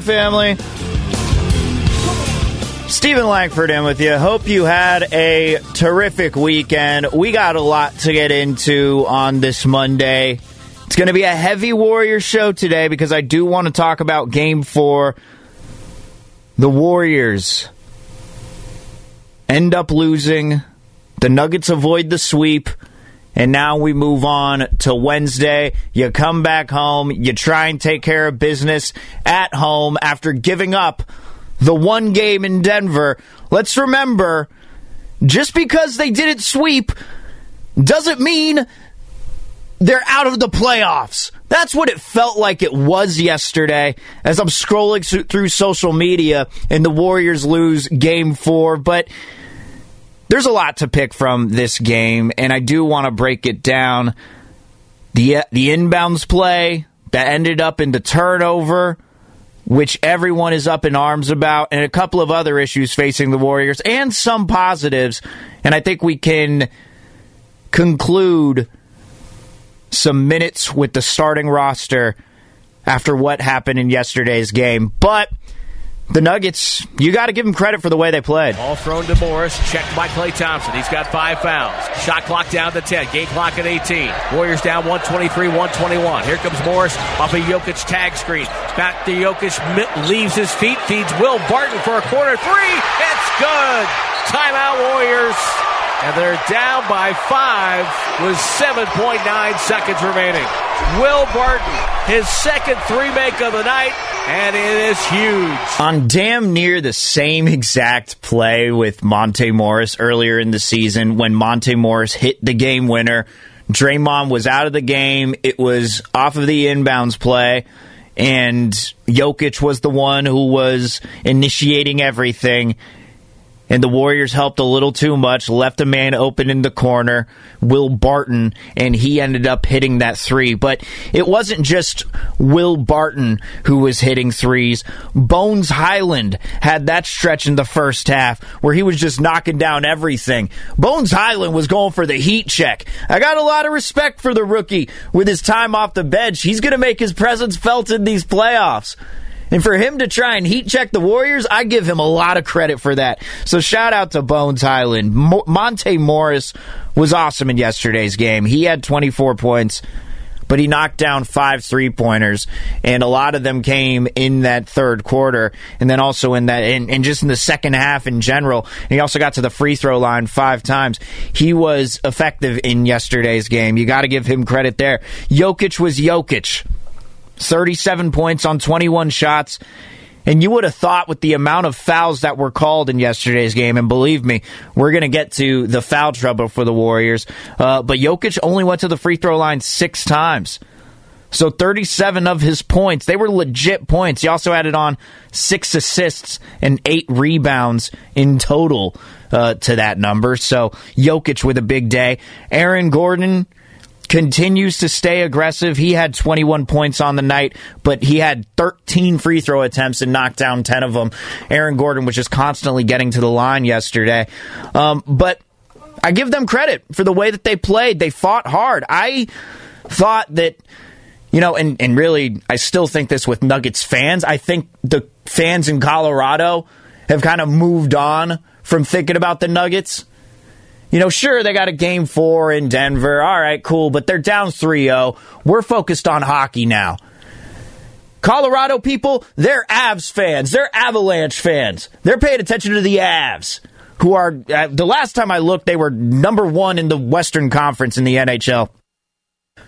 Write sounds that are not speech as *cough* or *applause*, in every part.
Family. Stephen Langford in with you. Hope you had a terrific weekend. We got a lot to get into on this Monday. It's going to be a heavy Warrior show today because I do want to talk about game four. The Warriors end up losing. The Nuggets avoid the sweep. And now we move on to Wednesday. You come back home, you try and take care of business at home after giving up the one game in Denver. Let's remember, just because they didn't sweep doesn't mean they're out of the playoffs. That's what it felt like it was yesterday as I'm scrolling through social media and the Warriors lose game four. But there's a lot to pick from this game, and I do want to break it down. The uh, the inbounds play that ended up in the turnover, which everyone is up in arms about, and a couple of other issues facing the Warriors, and some positives. And I think we can conclude some minutes with the starting roster after what happened in yesterday's game. But the Nuggets, you got to give them credit for the way they played. All thrown to Morris, checked by Klay Thompson. He's got five fouls. Shot clock down to 10, game clock at 18. Warriors down 123, 121. Here comes Morris off a Jokic tag screen. Back to Jokic, leaves his feet, feeds Will Barton for a corner three. It's good. Timeout Warriors. And they're down by five with 7.9 seconds remaining. Will Barton, his second three make of the night, and it is huge. On damn near the same exact play with Monte Morris earlier in the season when Monte Morris hit the game winner. Draymond was out of the game. It was off of the inbounds play. And Jokic was the one who was initiating everything and the Warriors helped a little too much, left a man open in the corner, Will Barton, and he ended up hitting that three. But it wasn't just Will Barton who was hitting threes. Bones Hyland had that stretch in the first half where he was just knocking down everything. Bones Hyland was going for the heat check. I got a lot of respect for the rookie with his time off the bench. He's going to make his presence felt in these playoffs. And for him to try and heat check the Warriors, I give him a lot of credit for that. So shout out to Bones Hyland. Mo- Monte Morris was awesome in yesterday's game. He had 24 points, but he knocked down five three pointers, and a lot of them came in that third quarter, and then also in that, and, and just in the second half in general. And he also got to the free throw line five times. He was effective in yesterday's game. You got to give him credit there. Jokic was Jokic. 37 points on 21 shots. And you would have thought with the amount of fouls that were called in yesterday's game, and believe me, we're going to get to the foul trouble for the Warriors. Uh, but Jokic only went to the free throw line six times. So 37 of his points, they were legit points. He also added on six assists and eight rebounds in total uh, to that number. So Jokic with a big day. Aaron Gordon continues to stay aggressive. He had 21 points on the night, but he had 13 free throw attempts and knocked down 10 of them. Aaron Gordon was just constantly getting to the line yesterday. Um, but I give them credit for the way that they played. They fought hard. I thought that you know, and, and really, I still think this with Nuggets fans. I think the fans in Colorado have kind of moved on from thinking about the Nuggets. You know, sure, they got a game four in Denver. All right, cool, but they're down 3 0. We're focused on hockey now. Colorado people, they're Avs fans. They're Avalanche fans. They're paying attention to the Avs, who are, uh, the last time I looked, they were number one in the Western Conference in the NHL.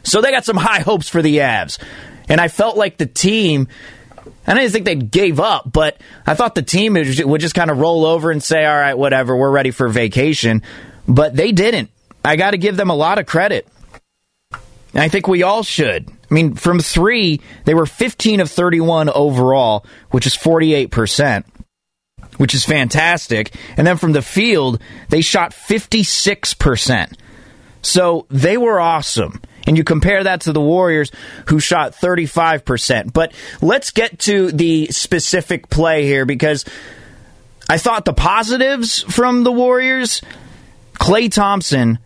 So they got some high hopes for the Avs. And I felt like the team, I didn't think they gave up, but I thought the team would just kind of roll over and say, all right, whatever, we're ready for vacation. But they didn't. I got to give them a lot of credit. And I think we all should. I mean, from three, they were 15 of 31 overall, which is 48%, which is fantastic. And then from the field, they shot 56%. So they were awesome. And you compare that to the Warriors, who shot 35%. But let's get to the specific play here because I thought the positives from the Warriors, Klay Thompson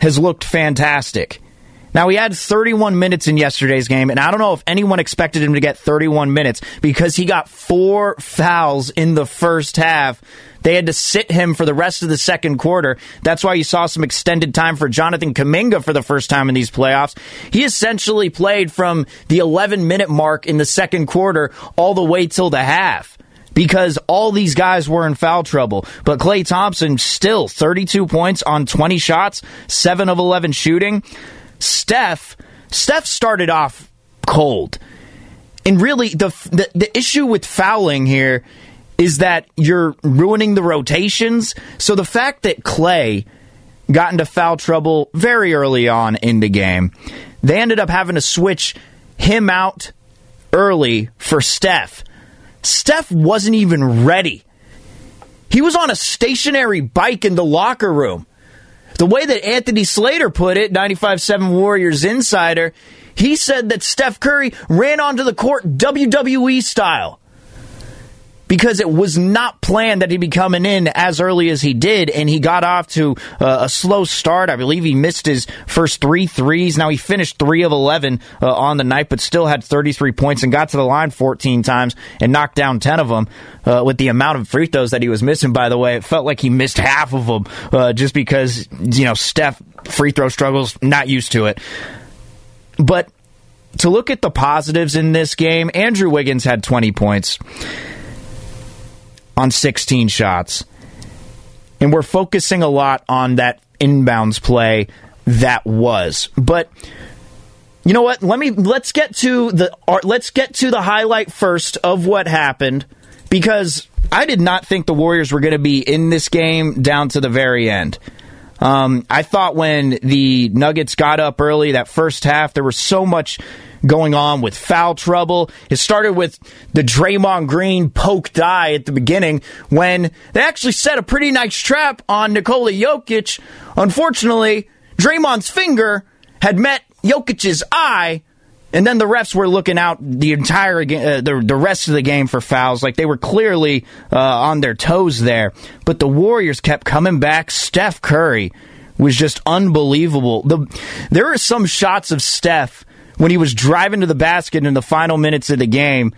has looked fantastic. Now, he had 31 minutes in yesterday's game, and I don't know if anyone expected him to get 31 minutes because he got four fouls in the first half they had to sit him for the rest of the second quarter. That's why you saw some extended time for Jonathan Kuminga for the first time in these playoffs. He essentially played from the 11 minute mark in the second quarter all the way till the half because all these guys were in foul trouble. But Klay Thompson still 32 points on 20 shots, 7 of 11 shooting. Steph, Steph started off cold. And really the the, the issue with fouling here is that you're ruining the rotations. So the fact that Klay got into foul trouble very early on in the game, they ended up having to switch him out early for Steph. Steph wasn't even ready. He was on a stationary bike in the locker room. The way that Anthony Slater put it, 95.7 Warriors insider, he said that Steph Curry ran onto the court WWE style because it was not planned that he'd be coming in as early as he did, and he got off to uh, a slow start. I believe he missed his first three threes. Now he finished three of 11 uh, on the night, but still had 33 points and got to the line 14 times and knocked down 10 of them. Uh, with the amount of free throws that he was missing, by the way, it felt like he missed half of them uh, just because, you know, Steph free throw struggles, not used to it. But to look at the positives in this game, Andrew Wiggins had 20 points on 16 shots. And we're focusing a lot on that inbounds play that was. But you know what? Let me let's get to the let's get to the highlight first of what happened because I did not think the Warriors were going to be in this game down to the very end. Um, I thought when the Nuggets got up early that first half, there was so much going on with foul trouble. It started with the Draymond Green poke die at the beginning when they actually set a pretty nice trap on Nikola Jokic. Unfortunately, Draymond's finger had met Jokic's eye. And then the refs were looking out the entire uh, the the rest of the game for fouls. Like they were clearly uh, on their toes there. But the Warriors kept coming back. Steph Curry was just unbelievable. The there are some shots of Steph when he was driving to the basket in the final minutes of the game.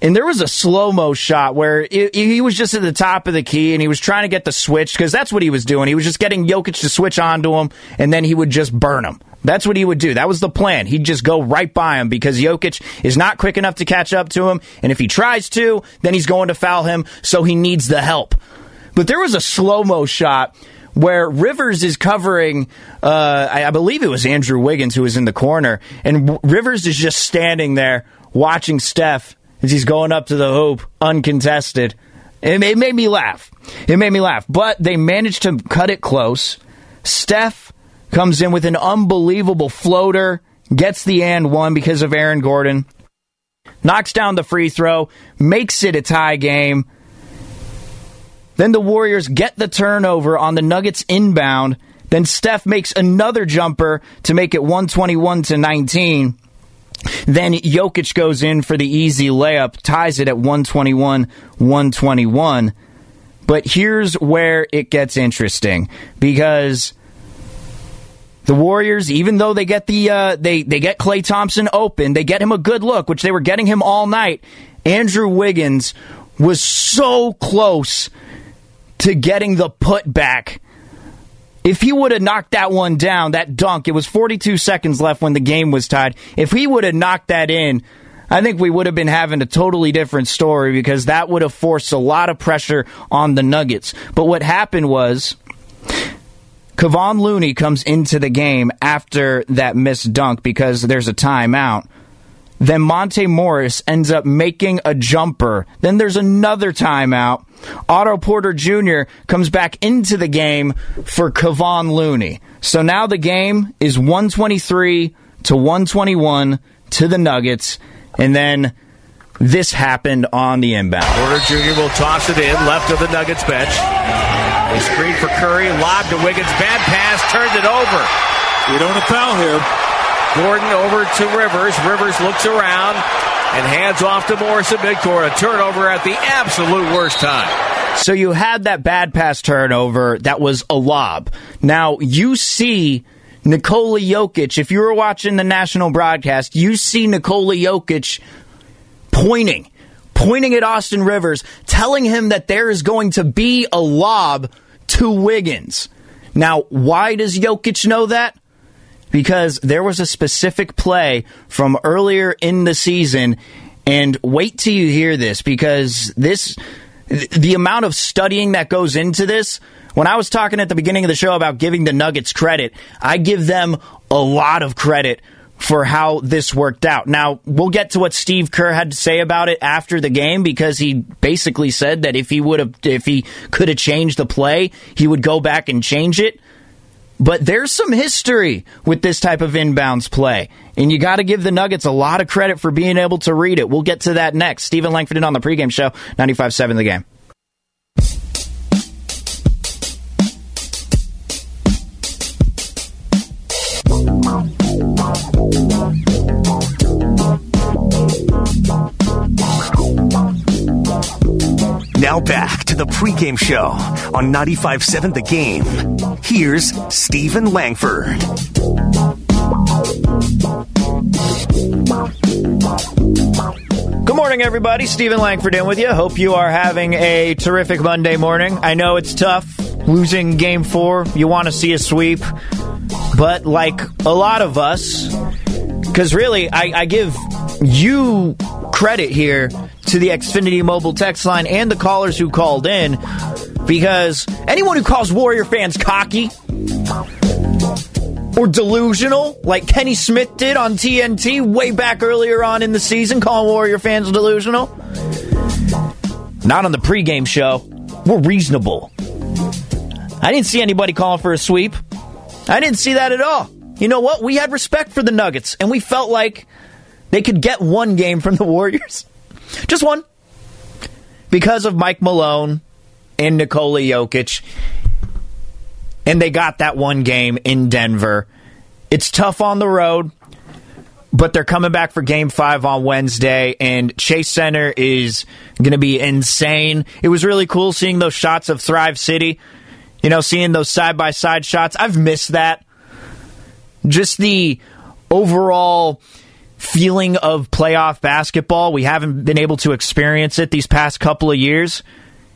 And there was a slow mo shot where it, he was just at the top of the key and he was trying to get the switch because that's what he was doing. He was just getting Jokic to switch onto him and then he would just burn him. That's what he would do. That was the plan. He'd just go right by him because Jokic is not quick enough to catch up to him. And if he tries to, then he's going to foul him. So he needs the help. But there was a slow mo shot where Rivers is covering, uh, I, I, believe it was Andrew Wiggins who was in the corner, and Rivers is just standing there watching Steph as he's going up to the hoop uncontested. It, it made me laugh. It made me laugh. But they managed to cut it close. Steph comes in with an unbelievable floater gets the and one because of Aaron Gordon, knocks down the free throw, makes it a tie game. Then the Warriors get the turnover on the Nuggets inbound. Then Steph makes another jumper to make it 121 to 19. Then Jokic goes in for the easy layup, ties it at 121 121. But here's where it gets interesting because the Warriors, even though they get the uh, they they get Klay Thompson open, they get him a good look, which they were getting him all night. Andrew Wiggins was so close to getting the putback. If he would have knocked that one down, that dunk, it was 42 seconds left when the game was tied. If he would have knocked that in, I think we would have been having a totally different story because that would have forced a lot of pressure on the Nuggets. But what happened was Kevon Looney comes into the game after that missed dunk because there's a timeout. Then Monte Morris ends up making a jumper. Then there's another timeout. Otto Porter Jr. comes back into the game for Kevon Looney. So now the game is 123 to 121 to the Nuggets. And then this happened on the inbound. Porter Jr. will toss it in, left of the Nuggets bench. A screen for Curry, lob to Wiggins, bad pass, turned it over. You don't want to foul here. Gordon over to Rivers. Rivers looks around and hands off to Morris at midcourt. A turnover at the absolute worst time. So you had that bad pass turnover that was a lob. Now you see Nikola Jokic, if you were watching the national broadcast, you see Nikola Jokic pointing, pointing at Austin Rivers, telling him that there is going to be a lob to Wiggins. Now, why does Jokic know that? Because there was a specific play from earlier in the season, and wait till you hear this because this, the amount of studying that goes into this. When I was talking at the beginning of the show about giving the Nuggets credit, I give them a lot of credit for how this worked out. Now, we'll get to what Steve Kerr had to say about it after the game because he basically said that if he would have if he could have changed the play, he would go back and change it. But there's some history with this type of inbounds play. And you got to give the Nuggets a lot of credit for being able to read it. We'll get to that next. Stephen Langford on the pregame show, 95.7 The Game. Now back to the pregame show on 95.7 The Game. Here's Stephen Langford. Good morning, everybody. Stephen Langford in with you. Hope you are having a terrific Monday morning. I know it's tough losing game four. You want to see a sweep. But like a lot of us, because really, I, I give you credit here to the Xfinity mobile text line and the callers who called in because anyone who calls Warrior fans cocky or delusional, like Kenny Smith did on TNT way back earlier on in the season, calling Warrior fans delusional. Not on the pregame show. We're reasonable. I didn't see anybody calling for a sweep. I didn't see that at all. You know what? We had respect for the Nuggets, and we felt like they could get one game from the Warriors. *laughs* Just one. Because of Mike Malone and Nikola Jokic. And they got that one game in Denver. It's tough on the road, but they're coming back for game five on Wednesday, and Chase Center is going to be insane. It was really cool seeing those shots of Thrive City, you know, seeing those side by side shots. I've missed that. Just the overall feeling of playoff basketball. We haven't been able to experience it these past couple of years.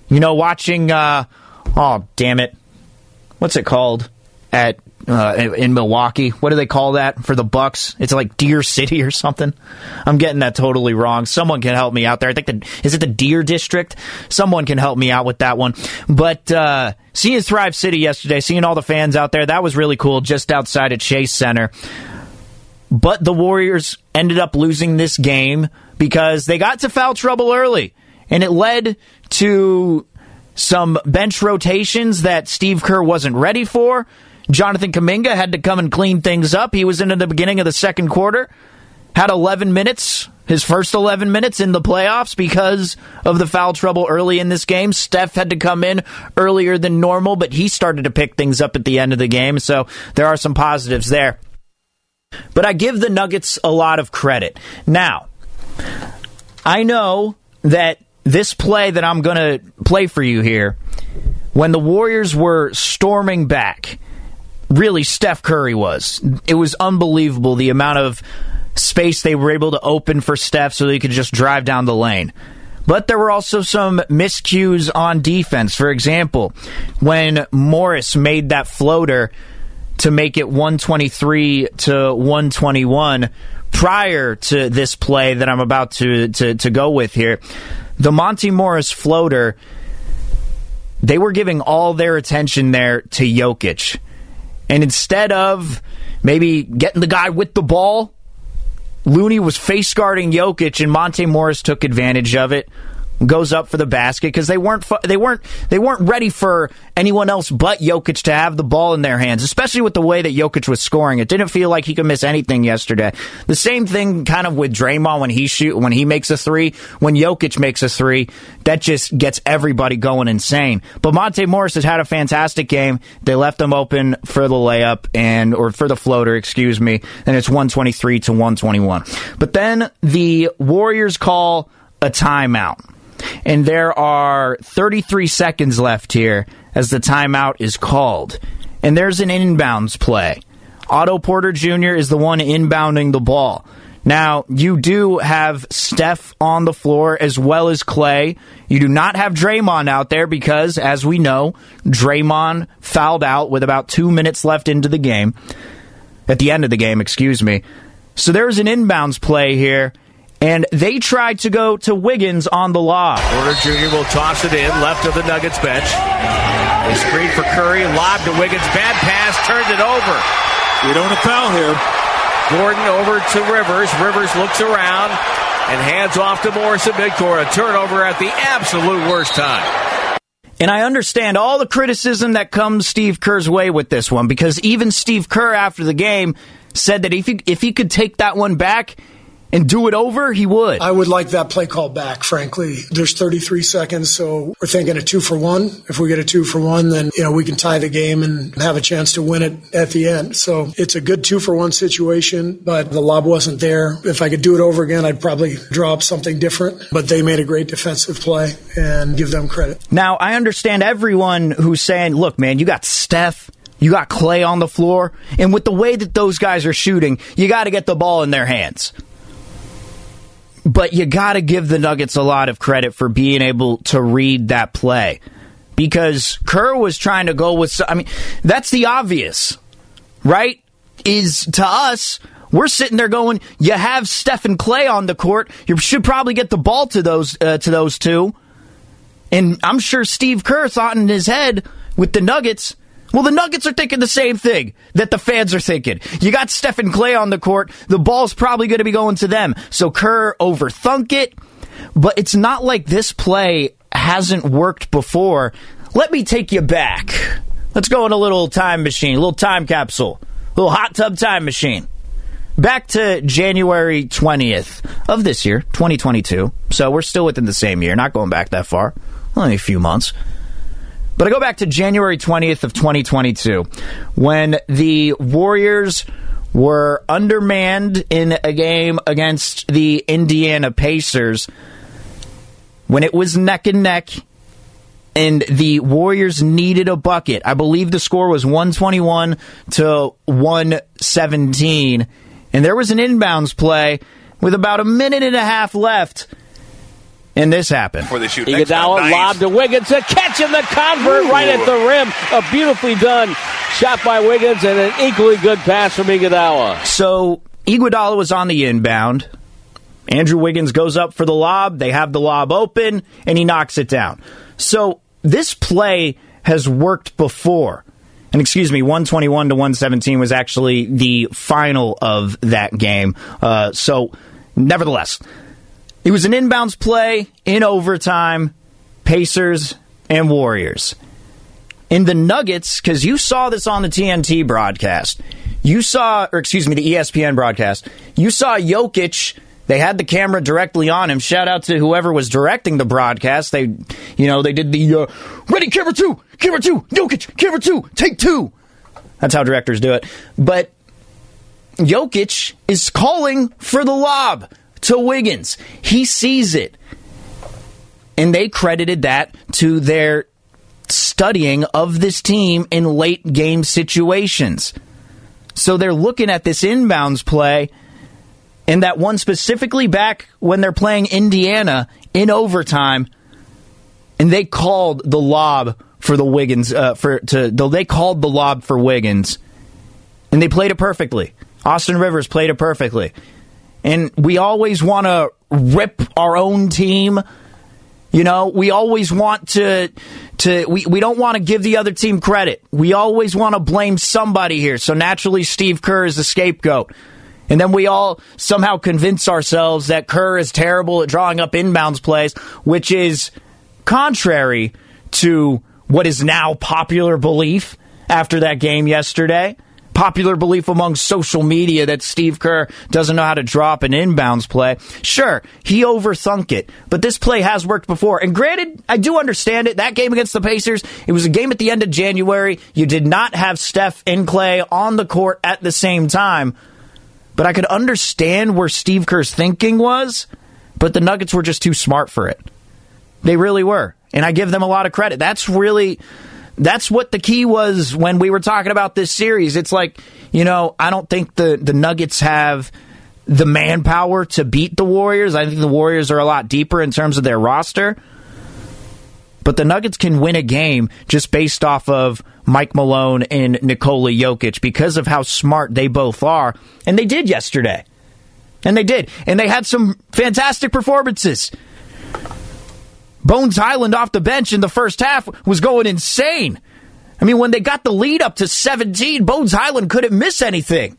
You know, watching, uh, oh, damn it. What's it called at uh, in Milwaukee? What do they call that for the Bucks? It's like Deer City or something. I'm getting that totally wrong. Someone can help me out there. I think the is it the Deer District? Someone can help me out with that one. But uh, seeing Thrive City yesterday, seeing all the fans out there, that was really cool. Just outside of Chase Center. But the Warriors ended up losing this game because they got to foul trouble early. And it led to some bench rotations that Steve Kerr wasn't ready for. Jonathan Kuminga had to come and clean things up. He was into the beginning of the second quarter, had 11 minutes, his first 11 minutes in the playoffs because of the foul trouble early in this game. Steph had to come in earlier than normal, but he started to pick things up at the end of the game, so there are some positives there. But I give the Nuggets a lot of credit. Now, I know that this play that I'm going to play for you here, when the Warriors were storming back, really Steph Curry was. It was unbelievable the amount of space they were able to open for Steph so he could just drive down the lane. But there were also some miscues on defense. For example, when Morris made that floater to make it 123 to 121 prior to this play that I'm about to, to, to go with here, the Monte Morris floater, they were giving all their attention there to Jokic. And instead of maybe getting the guy with the ball, Looney was face guarding Jokic, and Monte Morris took advantage of it goes up for the basket because they weren't they weren't they weren't ready for anyone else but Jokic to have the ball in their hands, especially with the way that Jokic was scoring. It didn't feel like he could miss anything yesterday. The same thing kind of with Draymond when he shoot when he makes a three, when Jokic makes a three, that just gets everybody going insane. But Monte Morris has had a fantastic game. They left him open for the layup and or for the floater, excuse me, and it's 123 to 121. But then the Warriors call a timeout. And there are 33 seconds left here as the timeout is called. And there's an inbounds play. Otto Porter Jr. is the one inbounding the ball. Now, you do have Steph on the floor as well as Klay. You do not have Draymond out there because, as we know, Draymond fouled out with about two minutes left into the game. At the end of the game, excuse me. So there's an inbounds play here and they tried to go to Wiggins on the lob. Porter Jr. will toss it in, left of the Nuggets bench. A screen for Curry, lob to Wiggins, bad pass, turned it over. We don't have foul here. Gordon over to Rivers. Rivers looks around and hands off to Morris at midcourt. A turnover at the absolute worst time. And I understand all the criticism that comes Steve Kerr's way with this one because even Steve Kerr after the game said that if he, if he could take that one back, and do it over, he would. I would like that play call back, frankly. There's 33 seconds, so we're thinking a two for one. If we get a two for one, then, you know, we can tie the game and have a chance to win it at the end. So it's a good two for one situation, but the lob wasn't there. If I could do it over again, I'd probably draw up something different, but they made a great defensive play and give them credit. Now, I understand everyone who's saying, look, man, you got Steph. You got Klay on the floor, and with the way that those guys are shooting, you got to get the ball in their hands but you got to give the Nuggets a lot of credit for being able to read that play because Kerr was trying to go with. I mean, that's the obvious, right? Is to us. We're sitting there going, you have Stephen Klay on the court. You should probably get the ball to those uh, to those two. And I'm sure Steve Kerr thought in his head with the Nuggets, well, the Nuggets are thinking the same thing that the fans are thinking. You got Stephen Klay on the court. The ball's probably going to be going to them. So Kerr overthunk it. But it's not like this play hasn't worked before. Let me take you back. Let's go in a little time machine, a little time capsule, a little hot tub time machine. Back to January 20th of this year, 2022. So we're still within the same year, not going back that far, only a few months. But I go back to January 20th of 2022 when the Warriors were undermanned in a game against the Indiana Pacers when it was neck and neck and the Warriors needed a bucket. I believe the score was 121 to 117 and there was an inbounds play with about a minute and a half left and this happened. For the shoot. Iguodala nice. lob to Wiggins. A catch in the convert Ooh. right at the rim. A beautifully done shot by Wiggins and an equally good pass from Iguodala. So Iguodala was on the inbound. Andrew Wiggins goes up for the lob. They have the lob open, and he knocks it down. So this play has worked before. And excuse me, 121 to 117 was actually the final of that game. Uh, so, nevertheless, it was an inbounds play in overtime, Pacers and Warriors. in the Nuggets, because you saw this on the TNT broadcast, you saw, or excuse me, the ESPN broadcast, you saw Jokic. They had the camera directly on him. Shout out to whoever was directing the broadcast. They, you know, they did the uh, ready camera two, camera two, Jokic, camera two, take two. That's how directors do it. But Jokic is calling for the lob to Wiggins. He sees it. And they credited that to their studying of this team in late game situations. So they're looking at this inbounds play and that one specifically back when they're playing Indiana in overtime and they called the lob for the Wiggins uh, for to they called the lob for Wiggins and they played it perfectly. Austin Rivers played it perfectly. And we always want to rip our own team. You know, we always want to to we, we don't want to give the other team credit. We always want to blame somebody here. So naturally Steve Kerr is the scapegoat. And then we all somehow convince ourselves that Kerr is terrible at drawing up inbounds plays, which is contrary to what is now popular belief after that game yesterday popular belief among social media that Steve Kerr doesn't know how to drop an inbounds play. Sure, he overthunk it, but this play has worked before. And granted, I do understand it. That game against the Pacers, it was a game at the end of January. You did not have Steph and Klay on the court at the same time. But I could understand where Steve Kerr's thinking was, but the Nuggets were just too smart for it. They really were. And I give them a lot of credit. That's really that's what the key was when we were talking about this series. It's like, you know, I don't think the, the Nuggets have the manpower to beat the Warriors. I think the Warriors are a lot deeper in terms of their roster. But the Nuggets can win a game just based off of Mike Malone and Nikola Jokic because of how smart they both are. And they did yesterday. And they did. And they had some fantastic performances. Bones Hyland off the bench in the first half was going insane. I mean, when they got the lead up to 17, Bones Hyland couldn't miss anything.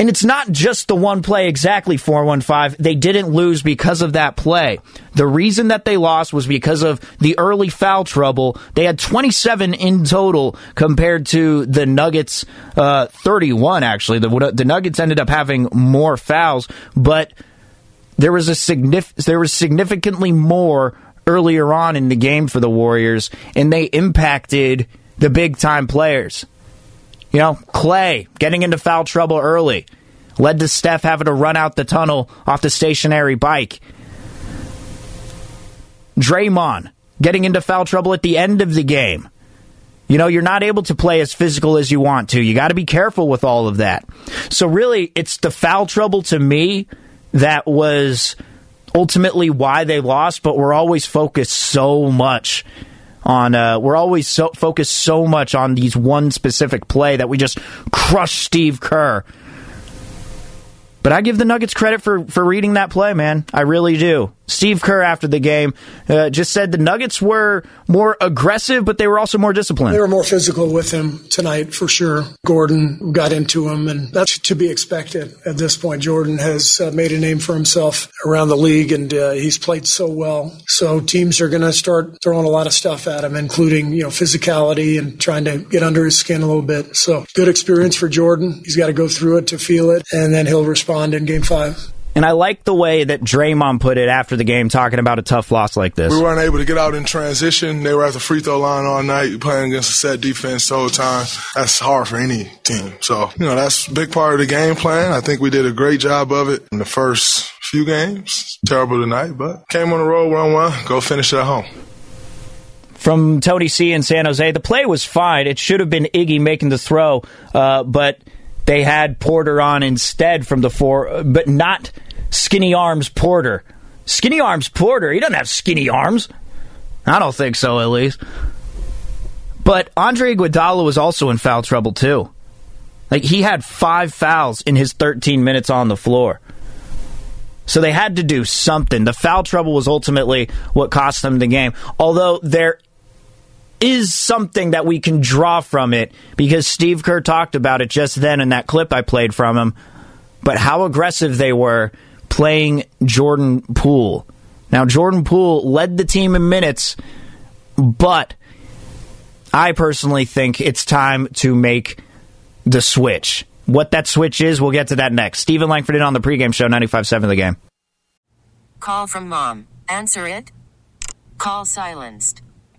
And it's not just the one play exactly 415. They didn't lose because of that play. The reason that they lost was because of the early foul trouble. They had 27 in total compared to the Nuggets uh, 31, actually. The, the Nuggets ended up having more fouls, but there was a signif- there was significantly more earlier on in the game for the Warriors, and they impacted the big time players. You know, Klay getting into foul trouble early led to Steph having to run out the tunnel off the stationary bike. Draymond getting into foul trouble at the end of the game. You know, you're not able to play as physical as you want to. You got to be careful with all of that. So, really, it's the foul trouble to me that was ultimately why they lost, but we're always focused so much on uh, we're always so focused so much on these one specific play that we just crush Steve Kerr but I give the Nuggets credit for, for reading that play, man. I really do. Steve Kerr, after the game, uh, just said the Nuggets were more aggressive, but they were also more disciplined. They were more physical with him tonight, for sure. Gordon got into him, and that's to be expected at this point. Jordan has uh, made a name for himself around the league, and uh, he's played so well. So teams are going to start throwing a lot of stuff at him, including you know physicality and trying to get under his skin a little bit. So good experience for Jordan. He's got to go through it to feel it, and then he'll respond in Game Five. And I like the way that Draymond put it after the game, talking about a tough loss like this. We weren't able to get out in transition. They were at the free throw line all night, playing against a set defense the whole time. That's hard for any team. So, you know, that's a big part of the game plan. I think we did a great job of it in the first few games. Terrible tonight, but came on the road one one. Go finish it at home from Tony C in San Jose. The play was fine. It should have been Iggy making the throw, uh, but they had Porter on instead from the four, but not Skinny Arms Porter. Skinny Arms Porter, he doesn't have skinny arms. I don't think so, at least. But Andre Iguodala was also in foul trouble too. Like he had five fouls in his 13 minutes on the floor. So they had to do something. The foul trouble was ultimately what cost them the game. Although there is something that we can draw from it because Steve Kerr talked about it just then in that clip I played from him. But how aggressive they were playing Jordan Poole. Now, Jordan Poole led the team in minutes, but I personally think it's time to make the switch. What that switch is, we'll get to that next. Stephen Langford in on the pregame show, 95.7 The Game. Call from mom. Answer it. Call silenced.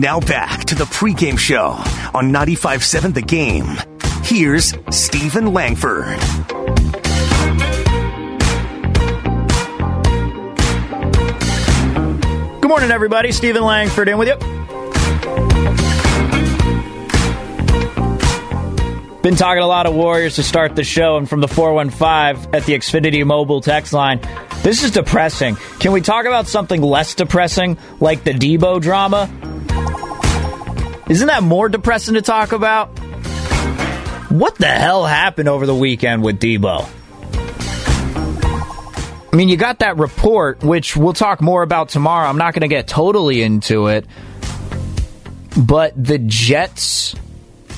Now back to the pregame show on 95.7 The Game. Here's Stephen Langford. Good morning, everybody. Stephen Langford in with you. Been talking a lot of Warriors to start the show, and from the 415 at the Xfinity Mobile text line, this is depressing. Can we talk about something less depressing, like the Deebo drama? Isn't that more depressing to talk about? What the hell happened over the weekend with Deebo? I mean, you got that report, which we'll talk more about tomorrow. I'm not going to get totally into it. But the Jets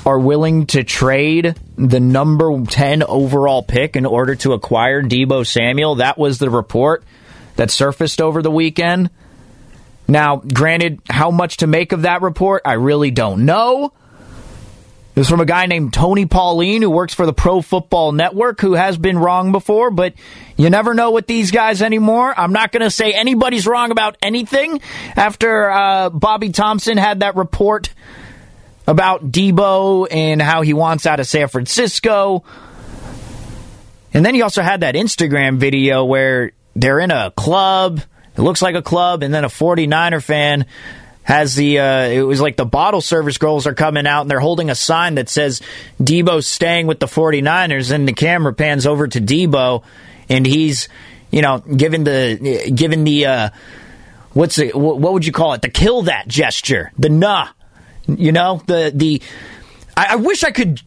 are willing to trade the number 10 overall pick in order to acquire Deebo Samuel. That was the report that surfaced over the weekend. Now, granted, how much to make of that report, I really don't know. It was from a guy named Tony Pauline who works for the Pro Football Network who has been wrong before, but you never know with these guys anymore. I'm not going to say anybody's wrong about anything after uh, Bobby Thompson had that report about Deebo and how he wants out of San Francisco. And then he also had that Instagram video where they're in a club. It looks like a club, and then a 49er fan has the uh, it was like the bottle service girls are coming out and they're holding a sign that says Deebo's staying with the 49ers and the camera pans over to Deebo and he's you know given the given the uh, what's it what would you call it? The kill that gesture the nah you know the the I, I wish I could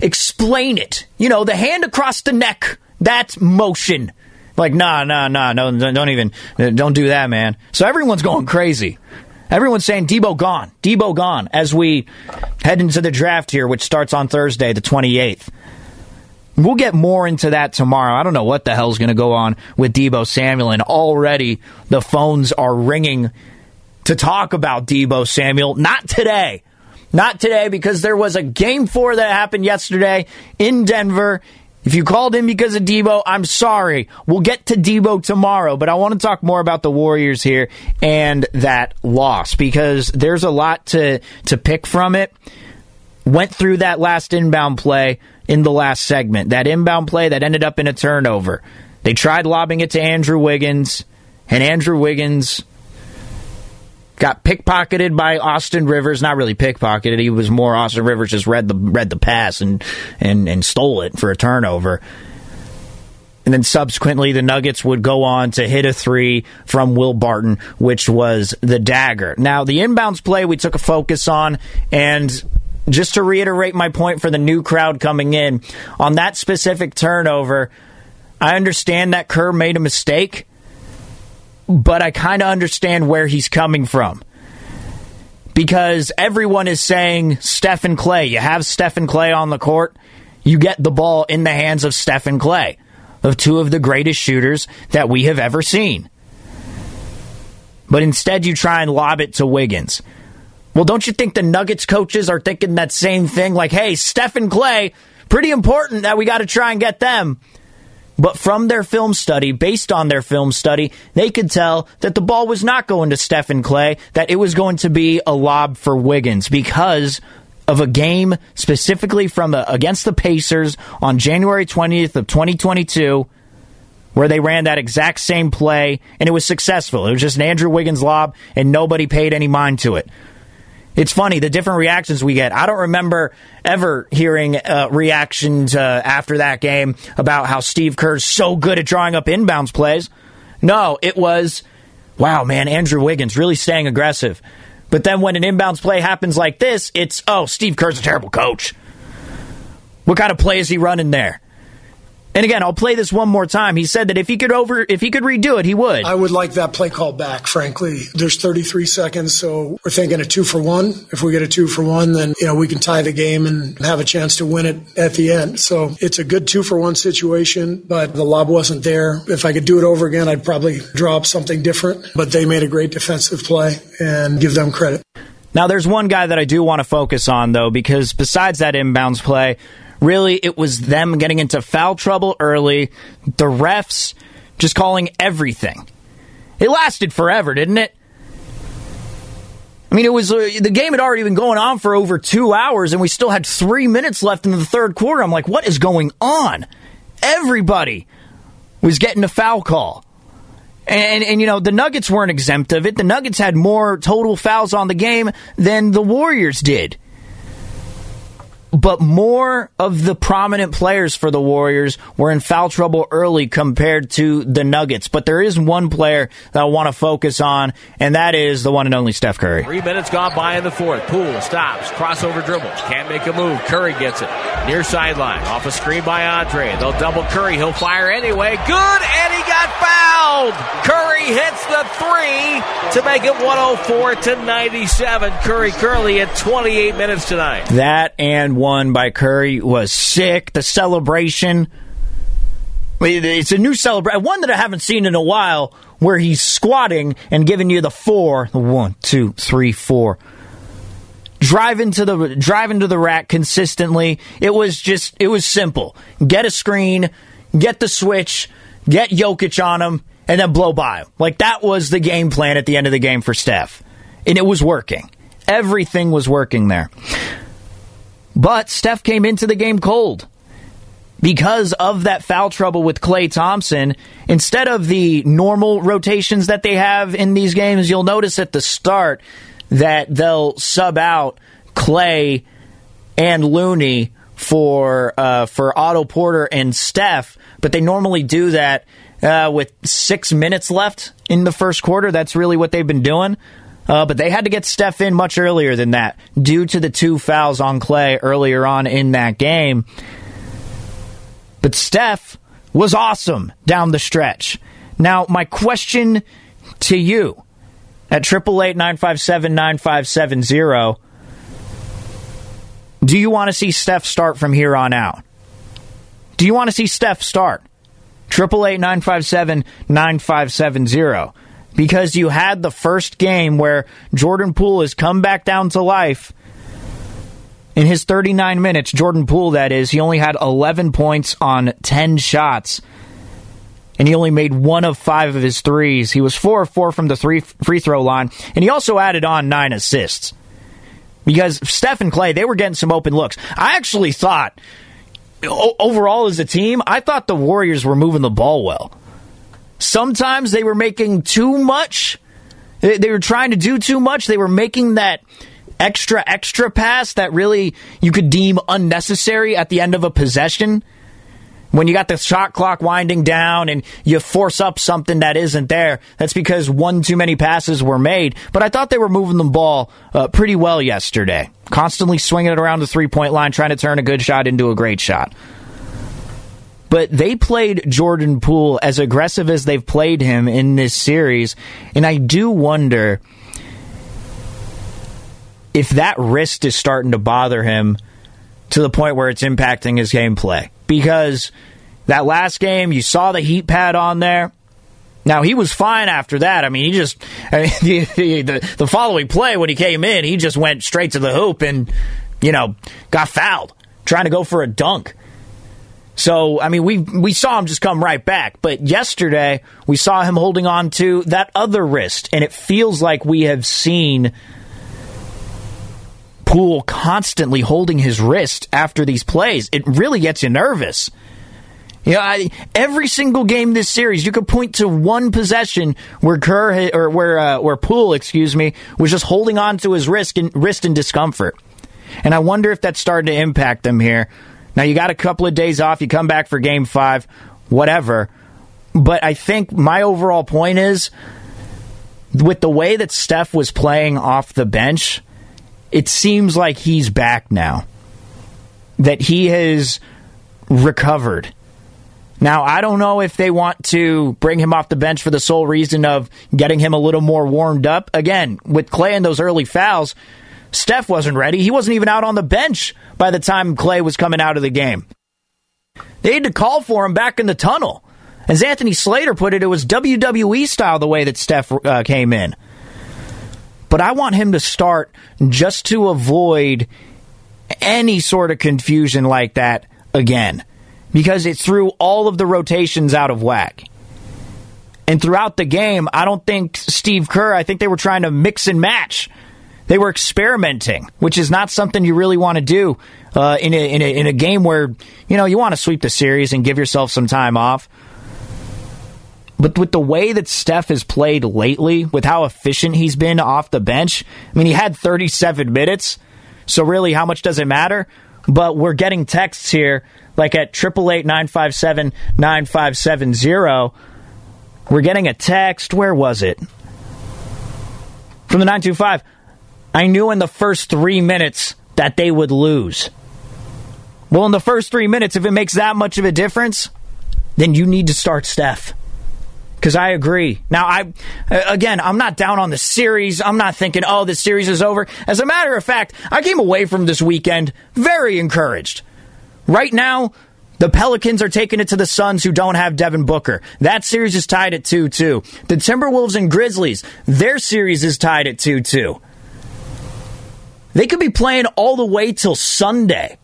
explain it. You know the hand across the neck that's motion like nah nah nah no don't even don't do that man so everyone's going crazy Everyone's saying Deebo gone, Deebo gone as we head into the draft here, which starts on Thursday, the 28th. We'll get more into that tomorrow. I don't know what the hell's going to go on with Deebo Samuel, and already the phones are ringing to talk about Deebo Samuel. Not today. Not today because there was a game four that happened yesterday in Denver. If you called in because of Deebo, I'm sorry. We'll get to Deebo tomorrow, but I want to talk more about the Warriors here and that loss because there's a lot to to pick from it. Went through that last inbound play in the last segment. That inbound play that ended up in a turnover. They tried lobbing it to Andrew Wiggins, and Andrew Wiggins got pickpocketed by Austin Rivers. Not really pickpocketed. He was more Austin Rivers just read the read the pass and and and stole it for a turnover. And then subsequently, the Nuggets would go on to hit a three from Will Barton, which was the dagger. Now, the inbounds play we took a focus on, and just to reiterate my point for the new crowd coming in, on that specific turnover, I understand that Kerr made a mistake, but I kind of understand where he's coming from. Because everyone is saying Stephen Klay. You have Stephen Klay on the court, you get the ball in the hands of Stephen Klay, of two of the greatest shooters that we have ever seen. But instead, you try and lob it to Wiggins. Well, don't you think the Nuggets coaches are thinking that same thing? Like, hey, Stephen Klay, pretty important that we got to try and get them. But from their film study, based on their film study, they could tell that the ball was not going to Stephen Klay, that it was going to be a lob for Wiggins because of a game specifically from the, against the Pacers on January 20th of 2022 where they ran that exact same play and it was successful. It was just an Andrew Wiggins lob and nobody paid any mind to it. It's funny the different reactions we get. I don't remember ever hearing uh, reactions uh, after that game about how Steve Kerr's so good at drawing up inbounds plays. No, it was, wow, man, Andrew Wiggins really staying aggressive. But then when an inbounds play happens like this, it's, oh, Steve Kerr's a terrible coach. What kind of play is he running there? And again, I'll play this one more time. He said that if he could over, if he could redo it, he would. I would like that play call back. Frankly, there's 33 seconds, so we're thinking a two for one. If we get a two for one, then you know we can tie the game and have a chance to win it at the end. So it's a good two for one situation, but the lob wasn't there. If I could do it over again, I'd probably draw up something different. But they made a great defensive play, and give them credit. Now, there's one guy that I do want to focus on, though, because besides that inbounds play, Really, it was them getting into foul trouble early, the refs just calling everything. It lasted forever, didn't it? I mean, it was uh, the game had already been going on for over two hours, and we still had three minutes left in the third quarter. I'm like, what is going on? Everybody was getting a foul call. And, and, you know, the Nuggets weren't exempt of it. The Nuggets had more total fouls on the game than the Warriors did but more of the prominent players for the Warriors were in foul trouble early compared to the Nuggets. But there is one player that I want to focus on, and that is the one and only Steph Curry. Three minutes gone by in the fourth. Poole stops, crossover dribbles, can't make a move. Curry gets it near sideline, off a screen by Andre. They'll double Curry. He'll fire anyway. Good, and he got fouled. Curry hits the three to make it 104 to 97. Curry Curly at 28 minutes tonight. That and one by Curry was sick. The celebration. It's a new celebration, one that I haven't seen in a while, where he's squatting and giving you the four, one, two, three, four. Driving to the driving to the rack consistently. It was just it was simple. Get a screen, get the switch, get Jokic on him, and then blow by him. Like that was the game plan at the end of the game for Steph, and it was working. Everything was working there. But Steph came into the game cold. Because of that foul trouble with Klay Thompson, instead of the normal rotations that they have in these games, you'll notice at the start that they'll sub out Clay and Looney for uh, for Otto Porter and Steph, but they normally do that uh, with six minutes left in the first quarter. That's really what they've been doing. Uh, but they had to get Steph in much earlier than that due to the two fouls on Klay earlier on in that game. But Steph was awesome down the stretch. Now, my question to you at 888 957 9570 do you want to see Steph start from here on out? Do you want to see Steph start? 888 957 9570 because you had the first game where Jordan Poole has come back down to life. In his 39 minutes, Jordan Poole, that is, he only had 11 points on 10 shots. And he only made one of five of his threes. He was four of four from the three free throw line. And he also added on nine assists. Because Steph and Klay, they were getting some open looks. I actually thought, overall as a team, I thought the Warriors were moving the ball well. Sometimes they were making too much. They were trying to do too much. They were making that extra, extra pass that really you could deem unnecessary at the end of a possession. When you got the shot clock winding down and you force up something that isn't there, that's because one too many passes were made. But I thought they were moving the ball uh, pretty well yesterday. Constantly swinging it around the three point line, trying to turn a good shot into a great shot. But they played Jordan Poole as aggressive as they've played him in this series, and I do wonder if that wrist is starting to bother him to the point where it's impacting his gameplay. Because that last game, you saw the heat pad on there. Now he was fine after that. I mean, he just I mean, *laughs* the, the, the following play when he came in, he just went straight to the hoop and you know got fouled trying to go for a dunk. So I mean, we we saw him just come right back. But yesterday we saw him holding on to that other wrist, and it feels like we have seen Poole constantly holding his wrist after these plays. It really gets you nervous. You know, I, every single game this series, you could point to one possession where Kerr or where uh, where Poole, excuse me, was just holding on to his wrist in, wrist in discomfort. And I wonder if that's starting to impact them here. Now you got a couple of days off, you come back for Game Five, whatever. But I think my overall point is, with the way that Steph was playing off the bench, it seems like he's back now. That he has recovered now, I don't know if they want to bring him off the bench for the sole reason of getting him a little more warmed up. Again, with Klay and those early fouls, Steph wasn't ready. He wasn't even out on the bench by the time Klay was coming out of the game. They had to call for him back in the tunnel. As Anthony Slater put it, it was WWE style the way that Steph uh, came in. But I want him to start just to avoid any sort of confusion like that again because it threw all of the rotations out of whack. And throughout the game, I don't think Steve Kerr, I think they were trying to mix and match. They were experimenting, which is not something you really want to do uh, in, a, in, a, in a game where, you know, you want to sweep the series and give yourself some time off. But with the way that Steph has played lately, with how efficient he's been off the bench, I mean, he had 37 minutes. So really, how much does it matter? But we're getting texts here like at 888-957-9570. We're getting a text. Where was it? From the 925. I knew in the first three minutes that they would lose. Well, in the first three minutes, if it makes that much of a difference, then you need to start Steph. Because I agree. Now, I again, I'm not down on the series. I'm not thinking, oh, the series is over. As a matter of fact, I came away from this weekend very encouraged. Right now, the Pelicans are taking it to the Suns, who don't have Devin Booker. That series is tied at 2 2. The Timberwolves and Grizzlies, their series is tied at 2 2. They could be playing all the way till Sunday.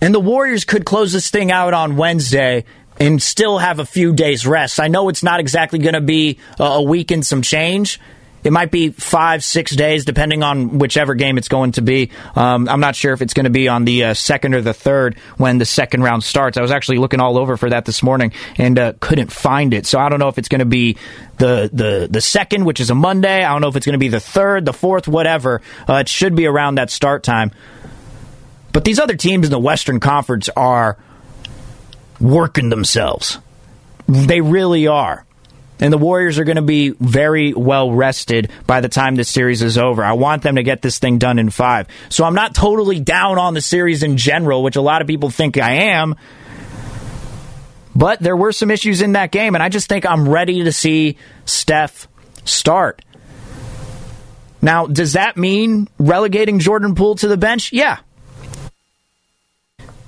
And the Warriors could close this thing out on Wednesday and still have a few days rest. I know it's not exactly going to be a week and some change, it might be five, six days, depending on whichever game it's going to be. Um, I'm not sure if it's going to be on the uh, second or the third when the second round starts. I was actually looking all over for that this morning and uh, couldn't find it. So I don't know if it's going to be the, the, the second, which is a Monday. I don't know if it's going to be the third, the fourth, whatever. Uh, it should be around that start time. But these other teams in the Western Conference are working themselves. They really are. And the Warriors are going to be very well rested by the time this series is over. I want them to get this thing done in five. So I'm not totally down on the series in general, which a lot of people think I am. But there were some issues in that game, and I just think I'm ready to see Steph start. Now, does that mean relegating Jordan Poole to the bench? Yeah.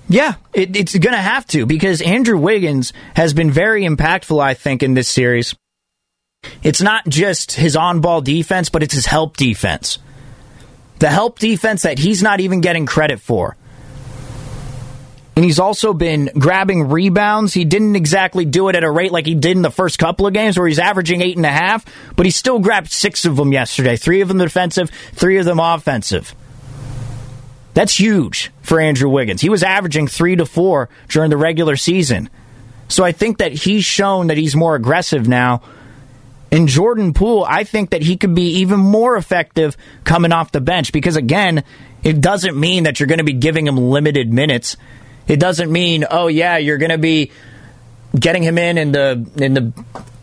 Yeah, it, it's going to have to because Andrew Wiggins has been very impactful, I think, in this series. It's not just his on ball defense, but it's his help defense. The help defense that he's not even getting credit for. And he's also been grabbing rebounds. He didn't exactly do it at a rate like he did in the first couple of games where he's averaging eight and a half, but he still grabbed six of them yesterday. Three of them defensive, three of them offensive. That's huge for Andrew Wiggins. He was averaging three to four during the regular season. So I think that he's shown that he's more aggressive now. In Jordan Poole, I think that he could be even more effective coming off the bench because, again, it doesn't mean that you're going to be giving him limited minutes. It doesn't mean, oh, yeah, you're going to be getting him in in the in the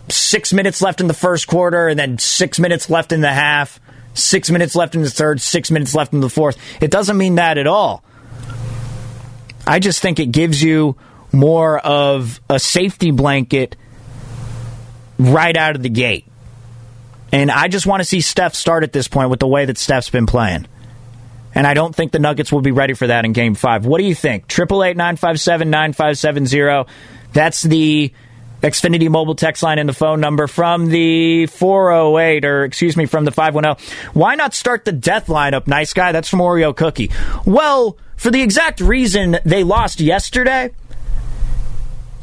six minutes left in the first quarter and then six minutes left in the half six minutes left in the third, six minutes left in the fourth. It doesn't mean that at all. I just think it gives you more of a safety blanket right out of the gate. And I just want to see Steph start at this point with the way that Steph's been playing. And I don't think the Nuggets will be ready for that in game five. What do you think? 888 957 9570. That's the Xfinity mobile text line and the phone number from the 408, or excuse me, from the 510. Why not start the death lineup, nice guy? That's from Oreo Cookie. Well, for the exact reason they lost yesterday,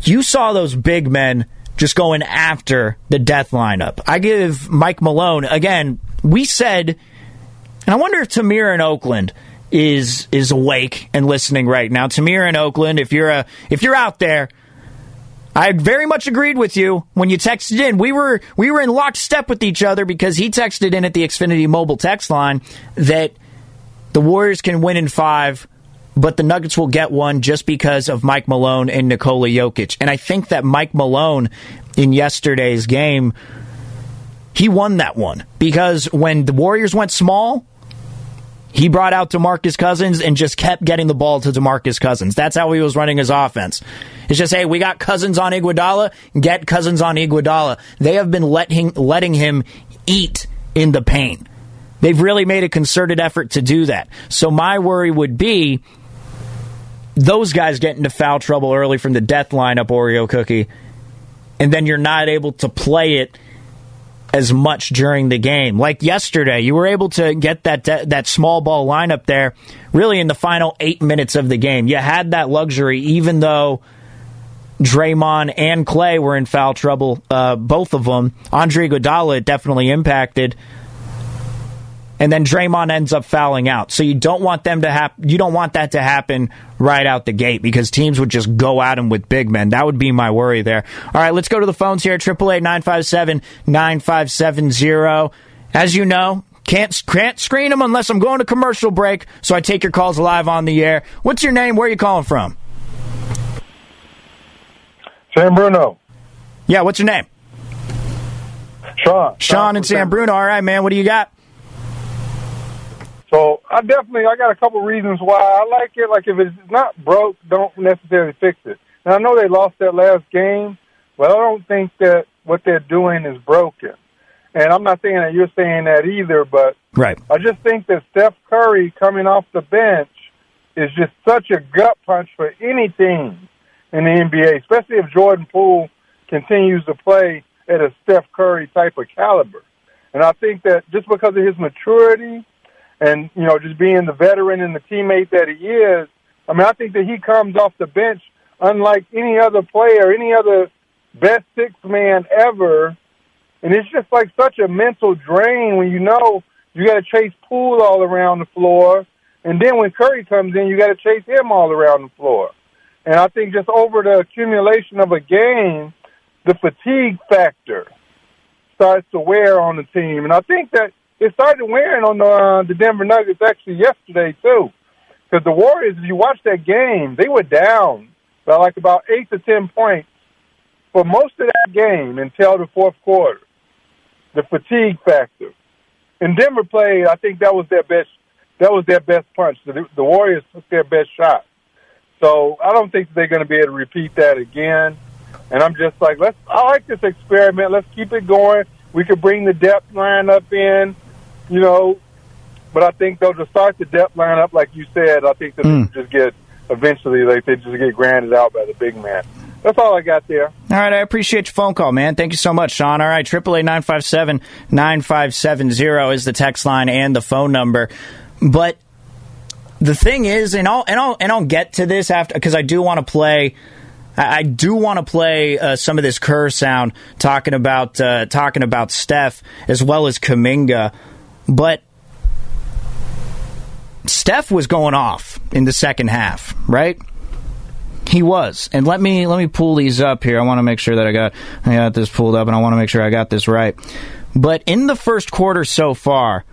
you saw those big men just going after the death lineup. I give Mike Malone, again, we said, and I wonder if Tamir in Oakland is is awake and listening right now. Tamir in Oakland, if you're a if you're out there, I very much agreed with you when you texted in. We were we were in lockstep with each other because he texted in at the Xfinity mobile text line that the Warriors can win in five, but the Nuggets will get one just because of Mike Malone and Nikola Jokic. And I think that Mike Malone in yesterday's game, he won that one because when the Warriors went small, he brought out DeMarcus Cousins and just kept getting the ball to DeMarcus Cousins. That's how he was running his offense. It's just, hey, we got Cousins on Iguodala, get Cousins on Iguodala. They have been letting letting him eat in the paint. They've really made a concerted effort to do that. So my worry would be those guys get into foul trouble early from the death lineup, Oreo Cookie, and then you're not able to play it as much during the game. Like yesterday, you were able to get that that small ball lineup there really in the final 8 minutes of the game. You had that luxury even though Draymond and Klay were in foul trouble, uh, both of them. Andre Iguodala definitely impacted. And then Draymond ends up fouling out. So you don't want them to have you don't want that to happen right out the gate because teams would just go at him with big men. That would be my worry there. All right, let's go to the phones here. Triple eight nine five seven nine five seven zero. As you know, can't can't screen them unless I'm going to commercial break. So I take your calls live on the air. What's your name? Where are you calling from? San Bruno. Yeah, what's your name? Sean. Sean and San Bruno. All right, man. What do you got? So I definitely I got a couple reasons why I like it. Like if it's not broke, don't necessarily fix it. And I know they lost that last game, but I don't think that what they're doing is broken. And I'm not saying that you're saying that either, but right. I just think that Steph Curry coming off the bench is just such a gut punch for any team in the NBA, especially if Jordan Poole continues to play at a Steph Curry type of caliber. And I think that just because of his maturity and, you know, just being the veteran and the teammate that he is, I mean, I think that he comes off the bench unlike any other player, any other best six man ever. And it's just like such a mental drain when you know you got to chase Poole all around the floor. And then when Curry comes in, you got to chase him all around the floor. And I think just over the accumulation of a game, the fatigue factor starts to wear on the team. And I think that it started wearing on the, uh, the Denver Nuggets actually yesterday, too. Because the Warriors, if you watch that game, they were down by like about eight to ten points for most of that game until the fourth quarter. The fatigue factor. And Denver played, I think that was their best that was their best punch. The, the Warriors took their best shot. So I don't think they're going to be able to repeat that again. And I'm just like, let's. I like this experiment. Let's keep it going. We could bring the death line up in, you know. But I think they'll just start the death line up, like you said. I think they'll mm. just get eventually, like they just get granted out by the big man. That's all I got there. All right, I appreciate your phone call, man. Thank you so much, Sean. All right, triple eight nine five seven nine five seven zero is the text line and the phone number. But the thing is, and I'll and I'll and I'll get to this after because I do want to play. I do want to play uh, some of this Kerr sound talking about uh, talking about Steph as well as Kuminga, but Steph was going off in the second half, right? He was, and let me let me pull these up here. I want to make sure that I got I got this pulled up, and I want to make sure I got this right. But in the first quarter so far,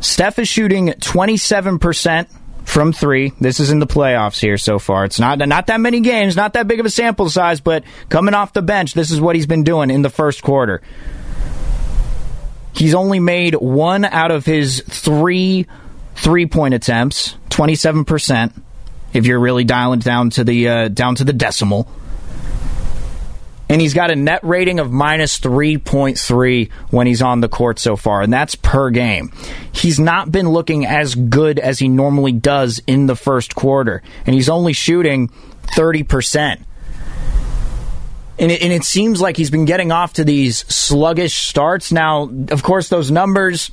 Steph is shooting 27% from three. This is in the playoffs here so far. It's not not that many games, not that big of a sample size, but coming off the bench, this is what he's been doing in the first quarter. He's only made one out of his three three point attempts, 27%. if you're really dialing down to the uh, down to the decimal. And he's got a net rating of minus 3.3 when he's on the court so far, and that's per game. He's not been looking as good as he normally does in the first quarter, and he's only shooting 30%. And it, and it seems like he's been getting off to these sluggish starts. Now, of course, those numbers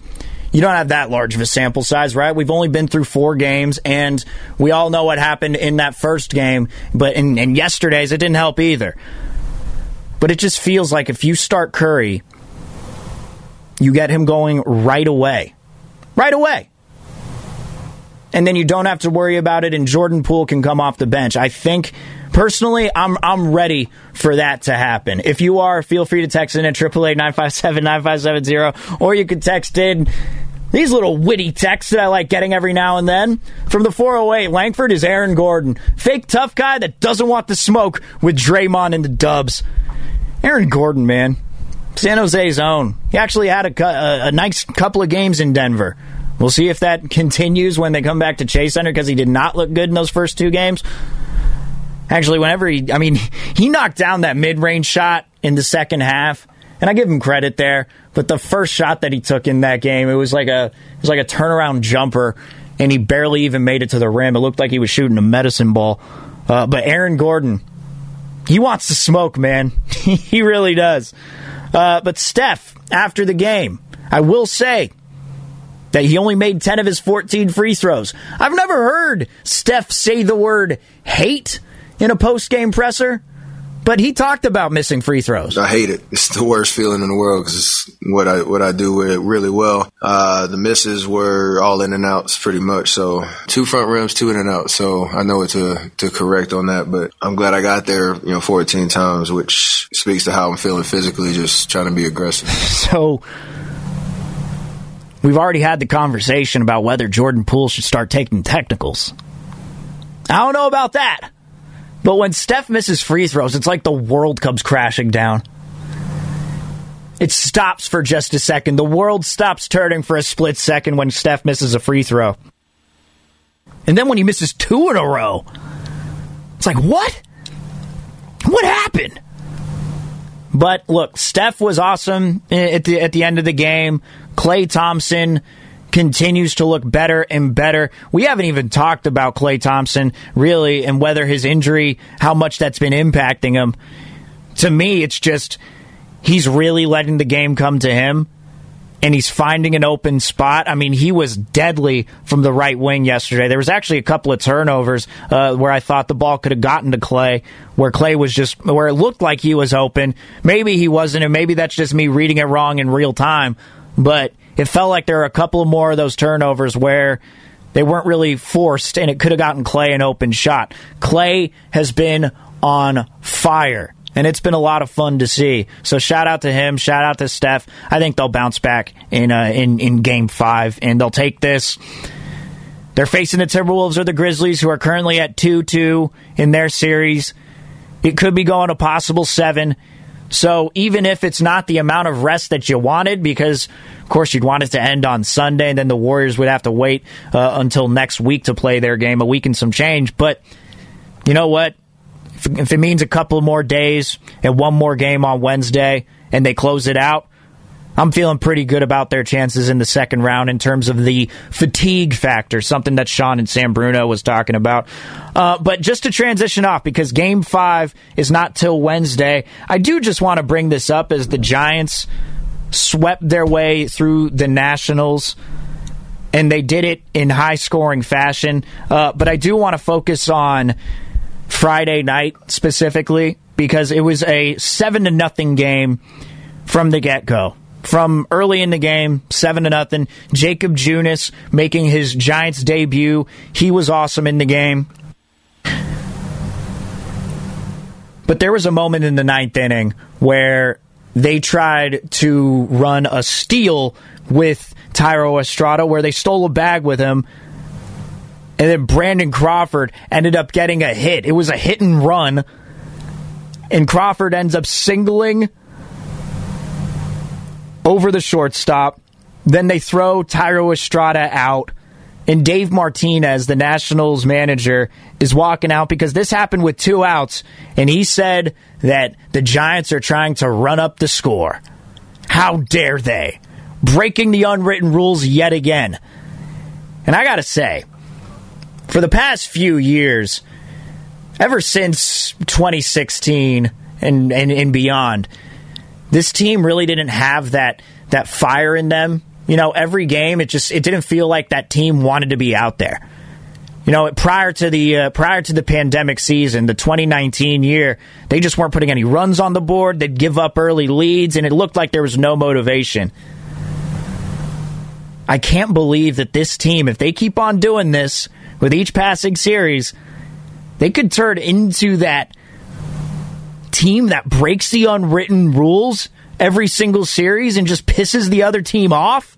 you don't have that large of a sample size, right? We've only been through four games, and we all know what happened in that first game. But in, in yesterday's, it didn't help either. But it just feels like if you start Curry, you get him going right away. Right away. And then you don't have to worry about it, and Jordan Poole can come off the bench. I think personally, I'm I'm ready for that to happen. If you are, feel free to text in at 888 or you can text in these little witty texts that I like getting every now and then. From the 408, Langford is Aaron Gordon. Fake tough guy that doesn't want the smoke with Draymond and the dubs. Aaron Gordon, man. San Jose's own. He actually had a, a, a nice couple of games in Denver. We'll see if that continues when they come back to Chase Center because he did not look good in those first two games. Actually, whenever he, I mean, he knocked down that mid range shot in the second half, and I give him credit there. But the first shot that he took in that game, it was like a, it was like a turnaround jumper, and he barely even made it to the rim. It looked like he was shooting a medicine ball. Uh, but Aaron Gordon, he wants to smoke, man. *laughs* he really does. Uh, but Steph, after the game, I will say that he only made 10 of his 14 free throws. I've never heard Steph say the word hate in a post game presser. But he talked about missing free throws. I hate it. It's the worst feeling in the world because it's what I what I do with it really well. Uh, the misses were all in and outs pretty much. So two front rims, two in and out. So I know what to to correct on that. But I'm glad I got there. You know, 14 times, which speaks to how I'm feeling physically. Just trying to be aggressive. *laughs* So we've already had the conversation about whether Jordan Poole should start taking technicals. I don't know about that. But when Steph misses free throws, it's like the world comes crashing down. It stops for just a second. The world stops turning for a split second when Steph misses a free throw. And then when he misses two in a row, it's like, what? What happened? But look, Steph was awesome at the at the end of the game. Klay Thompson continues to look better and better. We haven't even talked about Klay Thompson really and whether his injury, how much that's been impacting him. To me, it's just he's really letting the game come to him and he's finding an open spot. I mean, he was deadly from the right wing yesterday. There was actually a couple of turnovers uh, where I thought the ball could have gotten to Klay, where Clay was just where it looked like he was open. Maybe he wasn't, and maybe that's just me reading it wrong in real time. But it felt like there were a couple more of those turnovers where they weren't really forced and it could have gotten Klay an open shot. Klay has been on fire. And it's been a lot of fun to see. So shout out to him. Shout out to Steph. I think they'll bounce back in uh, in in Game Five, and they'll take this. They're facing the Timberwolves or the Grizzlies, who are currently at two two in their series. It could be going a possible seven. So even if it's not the amount of rest that you wanted, because of course you'd want it to end on Sunday, and then the Warriors would have to wait uh, until next week to play their game, a week and some change. But you know what? If, if it means a couple more days and one more game on Wednesday, and they close it out, I'm feeling pretty good about their chances in the second round in terms of the fatigue factor, something that Sean and San Bruno was talking about. Uh, but just to transition off, because game five is not till Wednesday, I do just want to bring this up as the Giants swept their way through the Nationals. And they did it in high scoring fashion. Uh, but I do want to focus on Friday night specifically because it was a seven to nothing game from the get go from early in the game, seven to nothing. Jakob Junis making his Giants debut. He was awesome in the game. But there was a moment in the ninth inning where they tried to run a steal with Thairo Estrada, where they stole a bag with him. And then Brandon Crawford ended up getting a hit. It was a hit and run. And Crawford ends up singling over the shortstop. Then they throw Thairo Estrada out. and Dave Martinez, the Nationals manager, is walking out because this happened with two outs, and he said that the Giants are trying to run up the score. How dare they? Breaking the unwritten rules yet again. And I gotta say, for the past few years, ever since 2016 and, and, and beyond, this team really didn't have that that fire in them. You know, every game it just it didn't feel like that team wanted to be out there. You know, prior to the uh, prior to the pandemic season, the 2019 year, they just weren't putting any runs on the board. They'd give up early leads, and it looked like there was no motivation. I can't believe that this team, if they keep on doing this with each passing series, they could turn into that team that breaks the unwritten rules every single series and just pisses the other team off?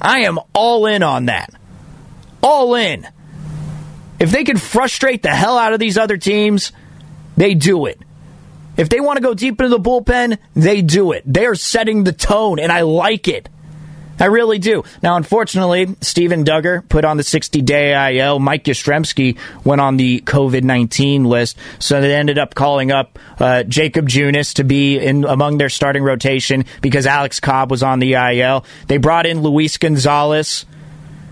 I am all in on that. All in. If they can frustrate the hell out of these other teams, they do it. If they want to go deep into the bullpen, they do it. They are setting the tone, and I like it. I really do. Now, unfortunately, Steven Duggar put on the 60 day IL. Mike Yastrzemski went on the COVID 19 list. So they ended up calling up uh, Jakob Junis to be in among their starting rotation because Alex Cobb was on the IL. They brought in Luis Gonzalez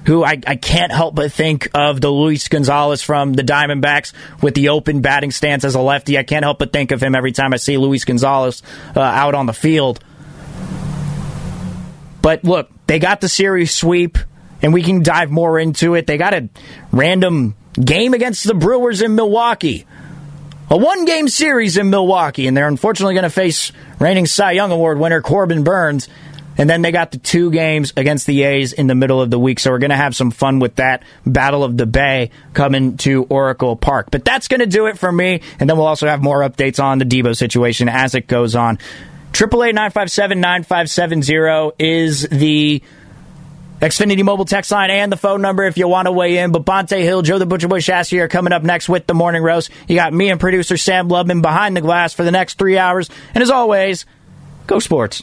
who I, I, can't help but think of the Luis Gonzalez from the Diamondbacks with the open batting stance as a lefty. I can't help but think of him every time I see Luis Gonzalez uh, out on the field. But look, they got the series sweep, and we can dive more into it. They got a random game against the Brewers in Milwaukee. A one game series in Milwaukee, and they're unfortunately going to face reigning Cy Young Award winner Corbin Burnes. And then they got the two games against the A's in the middle of the week. So we're going to have some fun with that Battle of the Bay coming to Oracle Park. But that's going to do it for me. And then we'll also have more updates on the Deebo situation as it goes on. Triple eight nine five seven nine five seven zero is the Xfinity mobile text line and the phone number if you want to weigh in. But Bonta Hill, Joe the Butcher Boy Shasky are coming up next with the morning roast. You got me and producer Sam Lubman behind the glass for the next three hours. And as always, go sports.